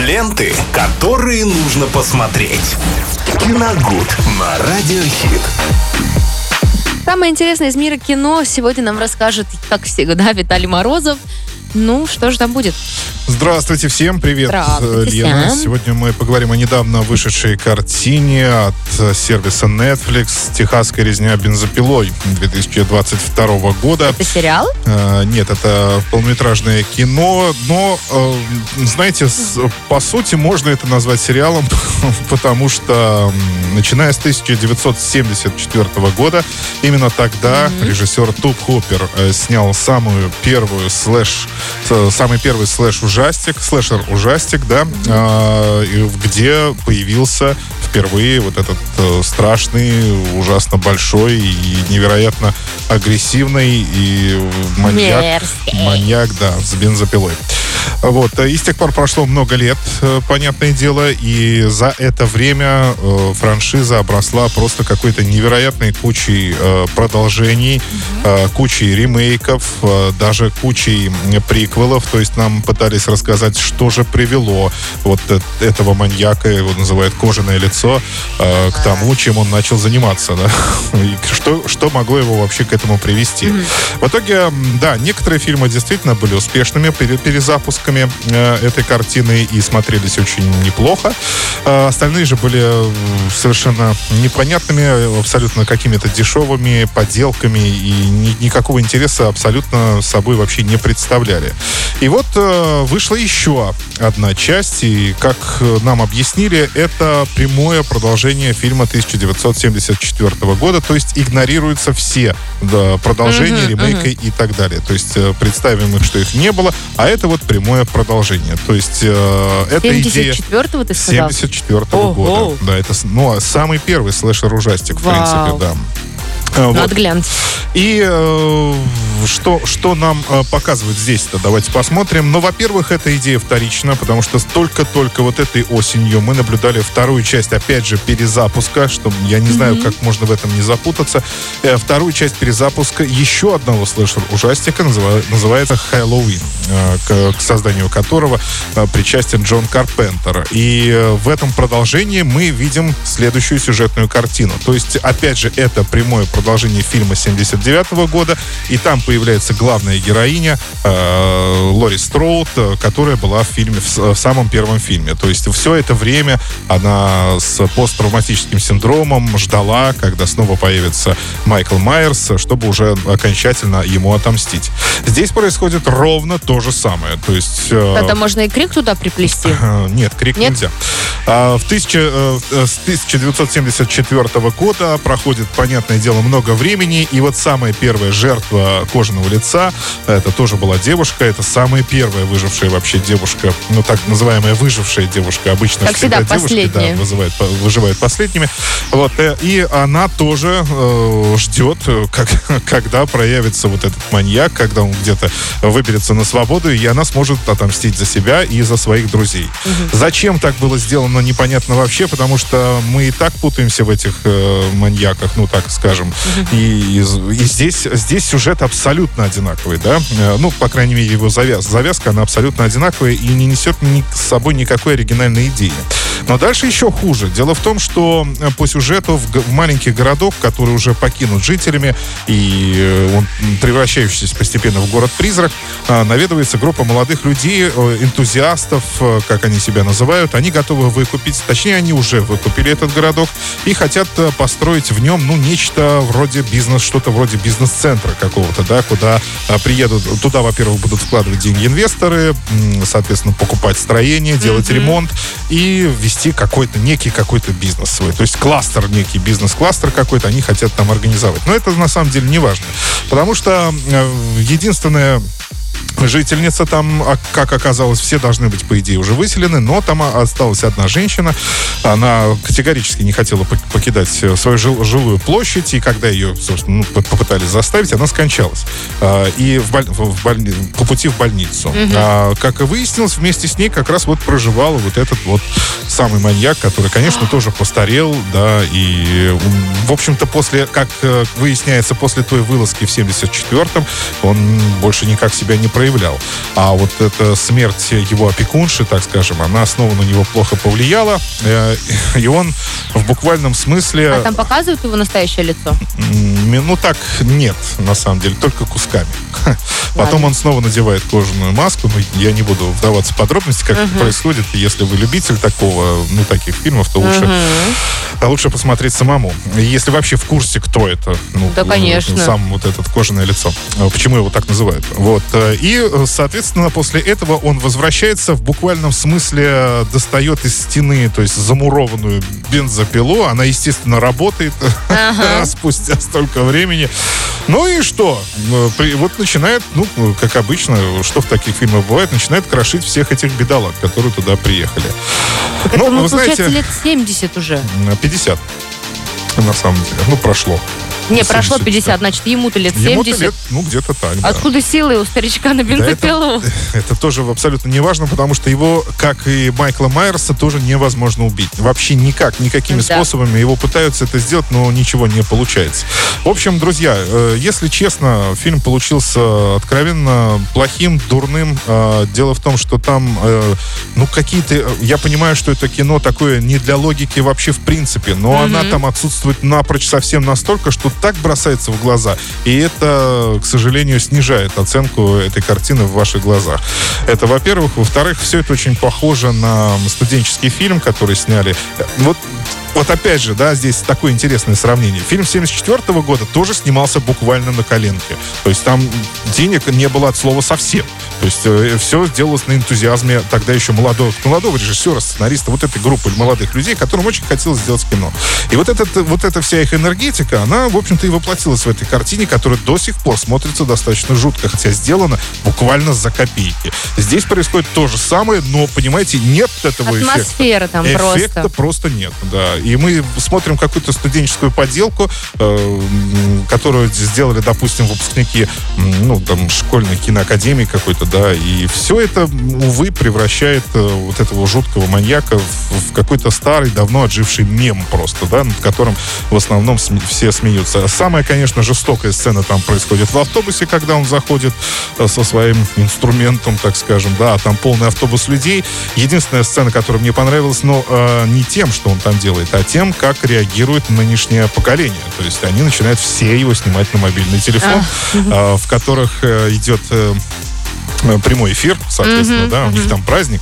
Ленты, которые нужно посмотреть. Киногуд на Радиохит. Самое интересное из мира кино сегодня нам расскажет, как всегда, Виталий Морозов. Ну, что же там будет? Здравствуйте всем, привет, Здравствуйте Лена. всем. Сегодня мы поговорим о недавно вышедшей картине от э, сервиса Netflix «Техасская резня бензопилой» 2022 года. Это сериал? Э, Нет, это полнометражное кино, но, э, знаете, с- по сути можно это назвать сериалом, потому что начиная с 1974 года, именно тогда режиссер Туб Хупер э, снял самую первую слэш, э, самый первый слэш-ужастик, слэшер-ужастик, да, э, где появился впервые вот этот э, страшный, ужасно большой и невероятно агрессивный и маньяк, Мерзкий. маньяк, да, с бензопилой. Вот, э, и с тех пор прошло много лет, э, понятное дело, и за это время э, франшиза обросла просто какой-то невероятной кучей продолжений, кучей ремейков, даже кучей приквелов, то есть нам пытались рассказать, что же привело вот этого маньяка, его называют кожаное лицо, к тому, чем он начал заниматься, да, и что, что могло его вообще к этому привести. В итоге, да, некоторые фильмы действительно были успешными пере- перезапусками э, этой картины и смотрелись очень неплохо. Э, остальные же были э, совершенно непонятными, абсолютно какими-то дешевыми поделками и ни- никакого интереса абсолютно собой вообще не представляли. И вот вышла еще одна часть, и как нам объяснили, это прямое продолжение фильма 1974 года, то есть игнорируются все да, продолжения, Мгм, ремейка и так далее. То есть представим их, что их не было, а это вот прямое продолжение. То есть э, идея... 74-го ты сказал? 74 Ого. года. Да, это ну, а самый первый слэшер-ужастик, в Вау. принципе, да. Э, вот. Надо глянуть. И э, что, что нам э, показывают здесь-то? Давайте посмотрим. Ну, во-первых, эта идея вторична, потому что только-только вот этой осенью мы наблюдали вторую часть, опять же, перезапуска, что я не знаю, как можно в этом не запутаться. Э, вторую часть перезапуска еще одного слэшер-ужастика называ- называется «Хэллоуин», э, к, к созданию которого э, причастен Джон Карпентер. И э, в этом продолжении мы видим следующую сюжетную картину. То есть, опять же, это прямое продолжение фильма 79 года, и там появляется главная героиня э, Лори Строуд, э, которая была в фильме, в, в самом первом фильме. То есть все это время она с посттравматическим синдромом ждала, когда снова появится Майкл Майерс, чтобы уже окончательно ему отомстить. Здесь происходит ровно то же самое. То есть... э, Это можно и крик туда приплести. Э, Нет, крик Нет? нельзя. А, в тысяча- э, э, с 1974 года проходит, понятное дело, много времени, и вот самая первая жертва кожаного лица, это тоже была девушка, это самая первая выжившая вообще девушка, ну так называемая выжившая девушка, обычно Как всегда, девушки последняя. да, вызывают, выживают последними. Вот, э, и она тоже э, ждет, э, как, когда проявится вот этот маньяк, когда он где-то выберется на свободу, и она сможет отомстить за себя и за своих друзей. Зачем так было сделано, непонятно вообще, потому что мы и так путаемся в этих э, маньяках, ну так скажем. И, и здесь, здесь сюжет абсолютно одинаковый, да? Э, Ну, по крайней мере, его завяз, завязка, она абсолютно одинаковая и не несет ни, с собой никакой оригинальной идеи. Но дальше еще хуже. Дело в том, что э, по сюжету в, маленький городок, который уже покинут жителями, и э, он превращающийся постепенно в город-призрак, э, наведывается группа молодых людей, энтузиастов, как они себя называют. Они готовы выкупить, точнее, они уже выкупили этот городок и хотят построить в нем, ну, нечто вроде бизнес, что-то вроде бизнес-центра какого-то, да, куда приедут, туда, во-первых, будут вкладывать деньги инвесторы, соответственно, покупать строение, делать ремонт и вести какой-то некий какой-то бизнес свой. То есть кластер, некий бизнес-кластер какой-то они хотят там организовать. Но это на самом деле не важно. Потому что э, единственное жительница там, а, как оказалось, все должны быть, по идее, уже выселены, но там а, осталась одна женщина. Она категорически не хотела пок- покидать э, свою жил- жилую площадь, и когда ее, собственно, ну, по- попытались заставить, она скончалась. А, И в боль- в больни- по пути в больницу. А, Как и выяснилось, вместе с ней как раз вот проживал вот этот вот самый маньяк, который, конечно, тоже постарел, да, и, в общем-то, после, как э, выясняется, после той вылазки в 74-м, он больше никак себя не проявлял. А вот эта смерть его опекунши, так скажем, она снова на него плохо повлияла. Э, и он в буквальном смысле... А там показывают его настоящее лицо? Ну так, нет, на самом деле, только кусками. Потом он снова надевает кожаную маску. Ну, я не буду вдаваться в подробности, как это происходит. Если вы любитель такого, ну, таких фильмов, то лучше, а лучше посмотреть самому. Если вообще в курсе, кто это. Ну, Да, конечно. Сам вот этот кожаное лицо. А Почему его так называют. Вот. э, И, соответственно, после этого он возвращается в буквальном смысле э, достает из стены, то есть замурованную бензопилу. Она, естественно, работает Ага. спустя столько времени. Ну и что? Э, Вот начинает, ну, как обычно, что в таких фильмах бывает, начинает крошить всех этих бедолаг, которые туда приехали. Это, Ну, ну, вы получается, знаете, лет 70 уже. м, 50. На самом деле. Ну, прошло. Не, прошло 70, 50, значит, ему-то лет Ему 70. лет, ну, где-то так, да. Откуда силы у старичка на Да это- бензопилу? Это тоже абсолютно не важно, потому что его, как и Майкла Майерса, тоже невозможно убить. Вообще никак, никакими Да. способами. Его пытаются это сделать, но ничего не получается. В общем, друзья, э, если честно, фильм получился откровенно плохим, дурным. Э, Дело в том, что там, э, ну, какие-то... Я понимаю, что это кино такое не для логики вообще в принципе, но Мгм. она там отсутствует напрочь совсем настолько, что так бросается в глаза. И это, к сожалению, снижает оценку этой картины в ваших глазах. Это, во-первых. Во-вторых, все это очень похоже на студенческий фильм, который сняли. Э, Вот вот опять же, да, здесь такое интересное сравнение. Фильм 74 года тоже снимался буквально на коленке. То есть там денег не было от слова совсем. То есть все сделалось на энтузиазме тогда еще молодого, молодого режиссера, сценариста, вот этой группы молодых людей, которым очень хотелось сделать кино. И вот, этот, вот эта вся их энергетика, она, в общем-то, и воплотилась в этой картине, которая до сих пор смотрится достаточно жутко, хотя сделана буквально за копейки. Здесь происходит то же самое, но, понимаете, нет этого эффекта. Атмосфера там Эффекта просто. просто нет, да. И мы смотрим какую-то студенческую подделку, э, которую сделали, допустим, выпускники, ну, там, школьной киноакадемии какой-то, да, и все это, увы, превращает э, вот этого жуткого маньяка в, в какой-то старый, давно отживший мем просто, да, над которым в основном сме- все смеются. Самая, конечно, жестокая сцена там происходит в автобусе, когда он заходит э, со своим инструментом, так скажем, да, а там полный автобус людей. Единственная сцена, которая мне понравилась, но э, не тем, что он там делает, а тем, как реагирует нынешнее поколение. То есть они начинают все его снимать на мобильный телефон, э, в которых э, идет э, прямой эфир, соответственно, да, у них там праздник.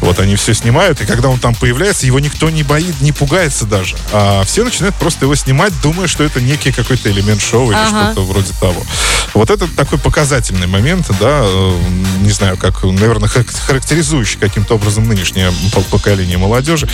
Вот они все снимают, и когда он там появляется, его никто не боит, не пугается даже. А все начинают просто его снимать, думая, что это некий какой-то элемент шоу или ага. что-то вроде того. Вот это такой показательный момент, да, не знаю, как, наверное, характеризующий каким-то образом нынешнее поколение молодежи.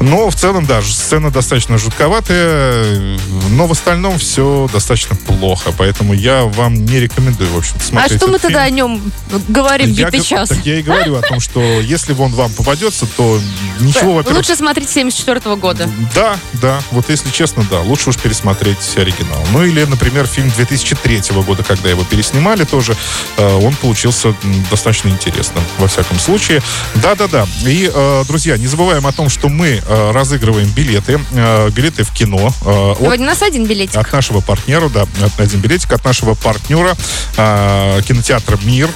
Но в целом, да, сцена достаточно жутковатая, но в остальном все достаточно плохо, поэтому я вам не рекомендую, в общем а смотреть А что мы фильм. тогда о нем говорим я, сейчас. Так я и говорю о том, что если он вам попадется, то ничего, во-первых... Лучше смотреть 74 -го года. Да, да. Вот если честно, да. Лучше уж пересмотреть оригинал. Ну или, например, фильм 2003 -го года, когда его переснимали тоже, э, он получился достаточно интересным, во всяком случае. Да-да-да. И, э, друзья, не забываем о том, что мы э, разыгрываем билеты. Билеты в кино. Сегодня у нас один билетик. От нашего партнера, да. Один билетик от нашего партнера кинотеатра «Мир»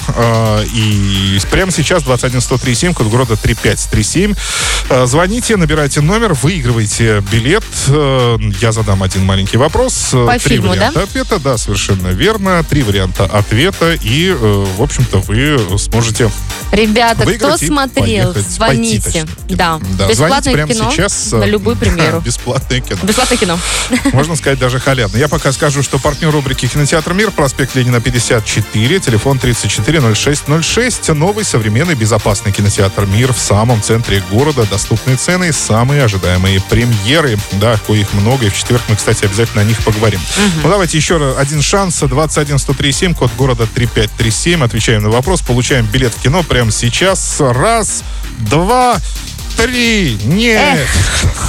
и и прямо сейчас 21137, код города 3537. Э, звоните, набирайте номер, выигрывайте билет. Э, я задам один маленький вопрос. Э, По Три фильму, да? варианта ответа, да, совершенно верно. Три варианта ответа. И, в общем-то, вы сможете Ребята, кто смотрел, поехать, пойти, звоните. точнее. Да. Да, Бесплатное звоните прямо кино сейчас. на любую премьеру. Бесплатное кино. Бесплатное кино. Можно сказать, даже халявно. Я пока скажу, что партнер рубрики «Кинотеатр Мир», проспект Ленина, 54, телефон 340606. Новый, современный, безопасный кинотеатр «Мир» в самом центре города. Доступные цены и самые ожидаемые премьеры. Да, коих много, и в четверг мы, кстати, обязательно о них поговорим. Ну, давайте еще один шанс. 21137, код города 3537. Отвечаем на вопрос, получаем билет в кино прямо сейчас. Раз, два, Три! Нет!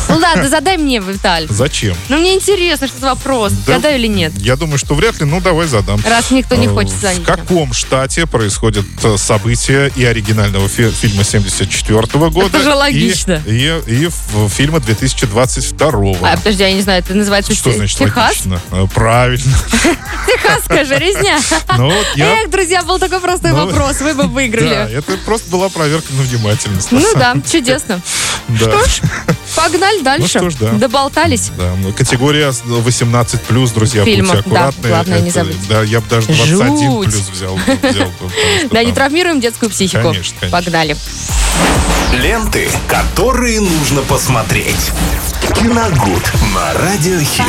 Ну ладно, задай мне, Виталь. Зачем? Ну мне интересно, что за вопрос. Да. Гадаю или нет? Я думаю, что вряд ли, ну давай задам. Раз никто не Э, хочет В звонить. каком штате происходят э, события и оригинального фи- фильма 74 года? Это же логично. И, и, и в- фильма 2022 А, подожди, я не знаю, это называется Что Те- значит Техас? логично? Э, Правильно. Техасская же резня. Ну. Эх, друзья, был такой простой Ну, вопрос, вы бы Да, выиграли. это просто была проверка на внимательность. Ну да, чудесно. Да. Что ж, погнали дальше. что ж, да. Доболтались. Да, ну, категория 18 плюс, друзья, Фильмов, будьте да, аккуратны. главное не Это- забыть. Да, я бы даже 21 Жуть. плюс взял. взял бы, Да, не травмируем детскую психику. Конечно, конечно. Погнали. Ленты, которые нужно посмотреть. Киногуд на радиохит.